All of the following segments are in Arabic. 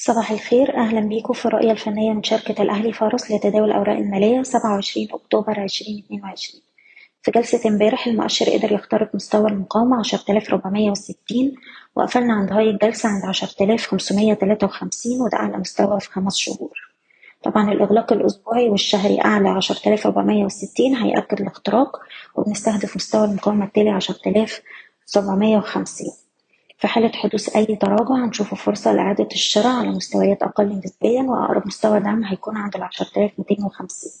صباح الخير أهلا بيكم في الرؤية الفنية من شركة الأهلي فارس لتداول الأوراق المالية سبعة وعشرين أكتوبر عشرين اتنين وعشرين. في جلسة امبارح المؤشر قدر يخترق مستوى المقاومة عشرة آلاف ربعمية وستين وقفلنا عند هاي الجلسة عند عشرة آلاف خمسمية تلاتة وخمسين وده أعلى مستوى في خمس شهور. طبعا الإغلاق الأسبوعي والشهري أعلى عشرة آلاف ربعمية وستين هيأكد الاختراق وبنستهدف مستوى المقاومة التالي عشرة آلاف سبعمية وخمسين. في حالة حدوث أي تراجع هنشوف فرصة لإعادة الشراء على مستويات أقل نسبيا وأقرب مستوى دعم هيكون عند ميتين وخمسين.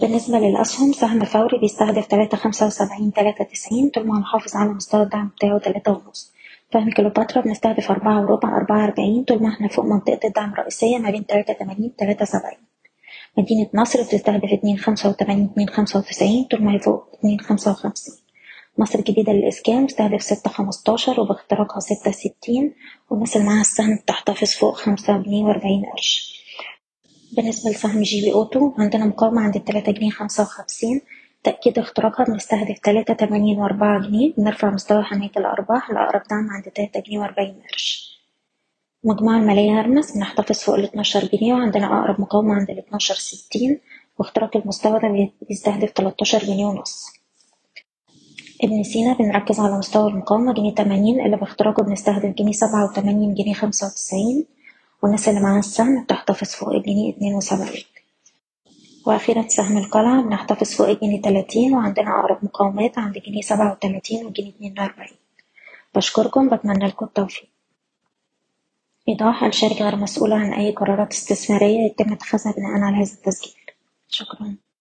بالنسبة للأسهم سهم فوري بيستهدف تلاتة خمسة وسبعين تلاتة تسعين طول ما هو محافظ على مستوى الدعم بتاعه تلاتة ونص. سهم كليوباترا بنستهدف أربعة وربع أربعة أربعين طول ما إحنا فوق منطقة الدعم الرئيسية ما بين تلاتة تمانين تلاتة سبعين. مدينة نصر بتستهدف اتنين خمسة وتمانين اتنين خمسة وتسعين طول ما هي فوق اتنين خمسة وخمسين. مصر الجديدة للإسكان مستهدف ستة خمستاشر وباختراقها ستة ستين والناس اللي معاها السهم بتحتفظ فوق خمسة جنيه وأربعين قرش. بالنسبة لسهم GB Auto عندنا مقاومة عند التلاتة جنيه خمسة وخمسين. تأكيد اختراقها بنستهدف تلاتة تمانين وأربعة جنيه بنرفع مستوى حماية الأرباح لأقرب دعم عند تلاتة جنيه وأربعين قرش. المجموعة المالية هرمس بنحتفظ فوق الاتناشر جنيه وعندنا أقرب مقاومة عند الاتناشر ستين واختراق المستوى ده بيستهدف تلاتاشر جنيه ونص. ابن سينا بنركز على مستوى المقاومة جنيه تمانين اللي باختراقه بنستهدف جنيه سبعة وتمانين جنيه خمسة وتسعين والناس اللي معاها السهم بتحتفظ فوق الجنيه اتنين وسبعين. وأخيرا سهم القلعة بنحتفظ فوق الجنيه تلاتين وعندنا أقرب مقاومات عند جنيه سبعة وتلاتين وجنيه اتنين وأربعين. بشكركم بتمنى لكم التوفيق. إيضاح الشركة غير مسؤولة عن أي قرارات استثمارية يتم اتخاذها بناء على هذا التسجيل. شكرا.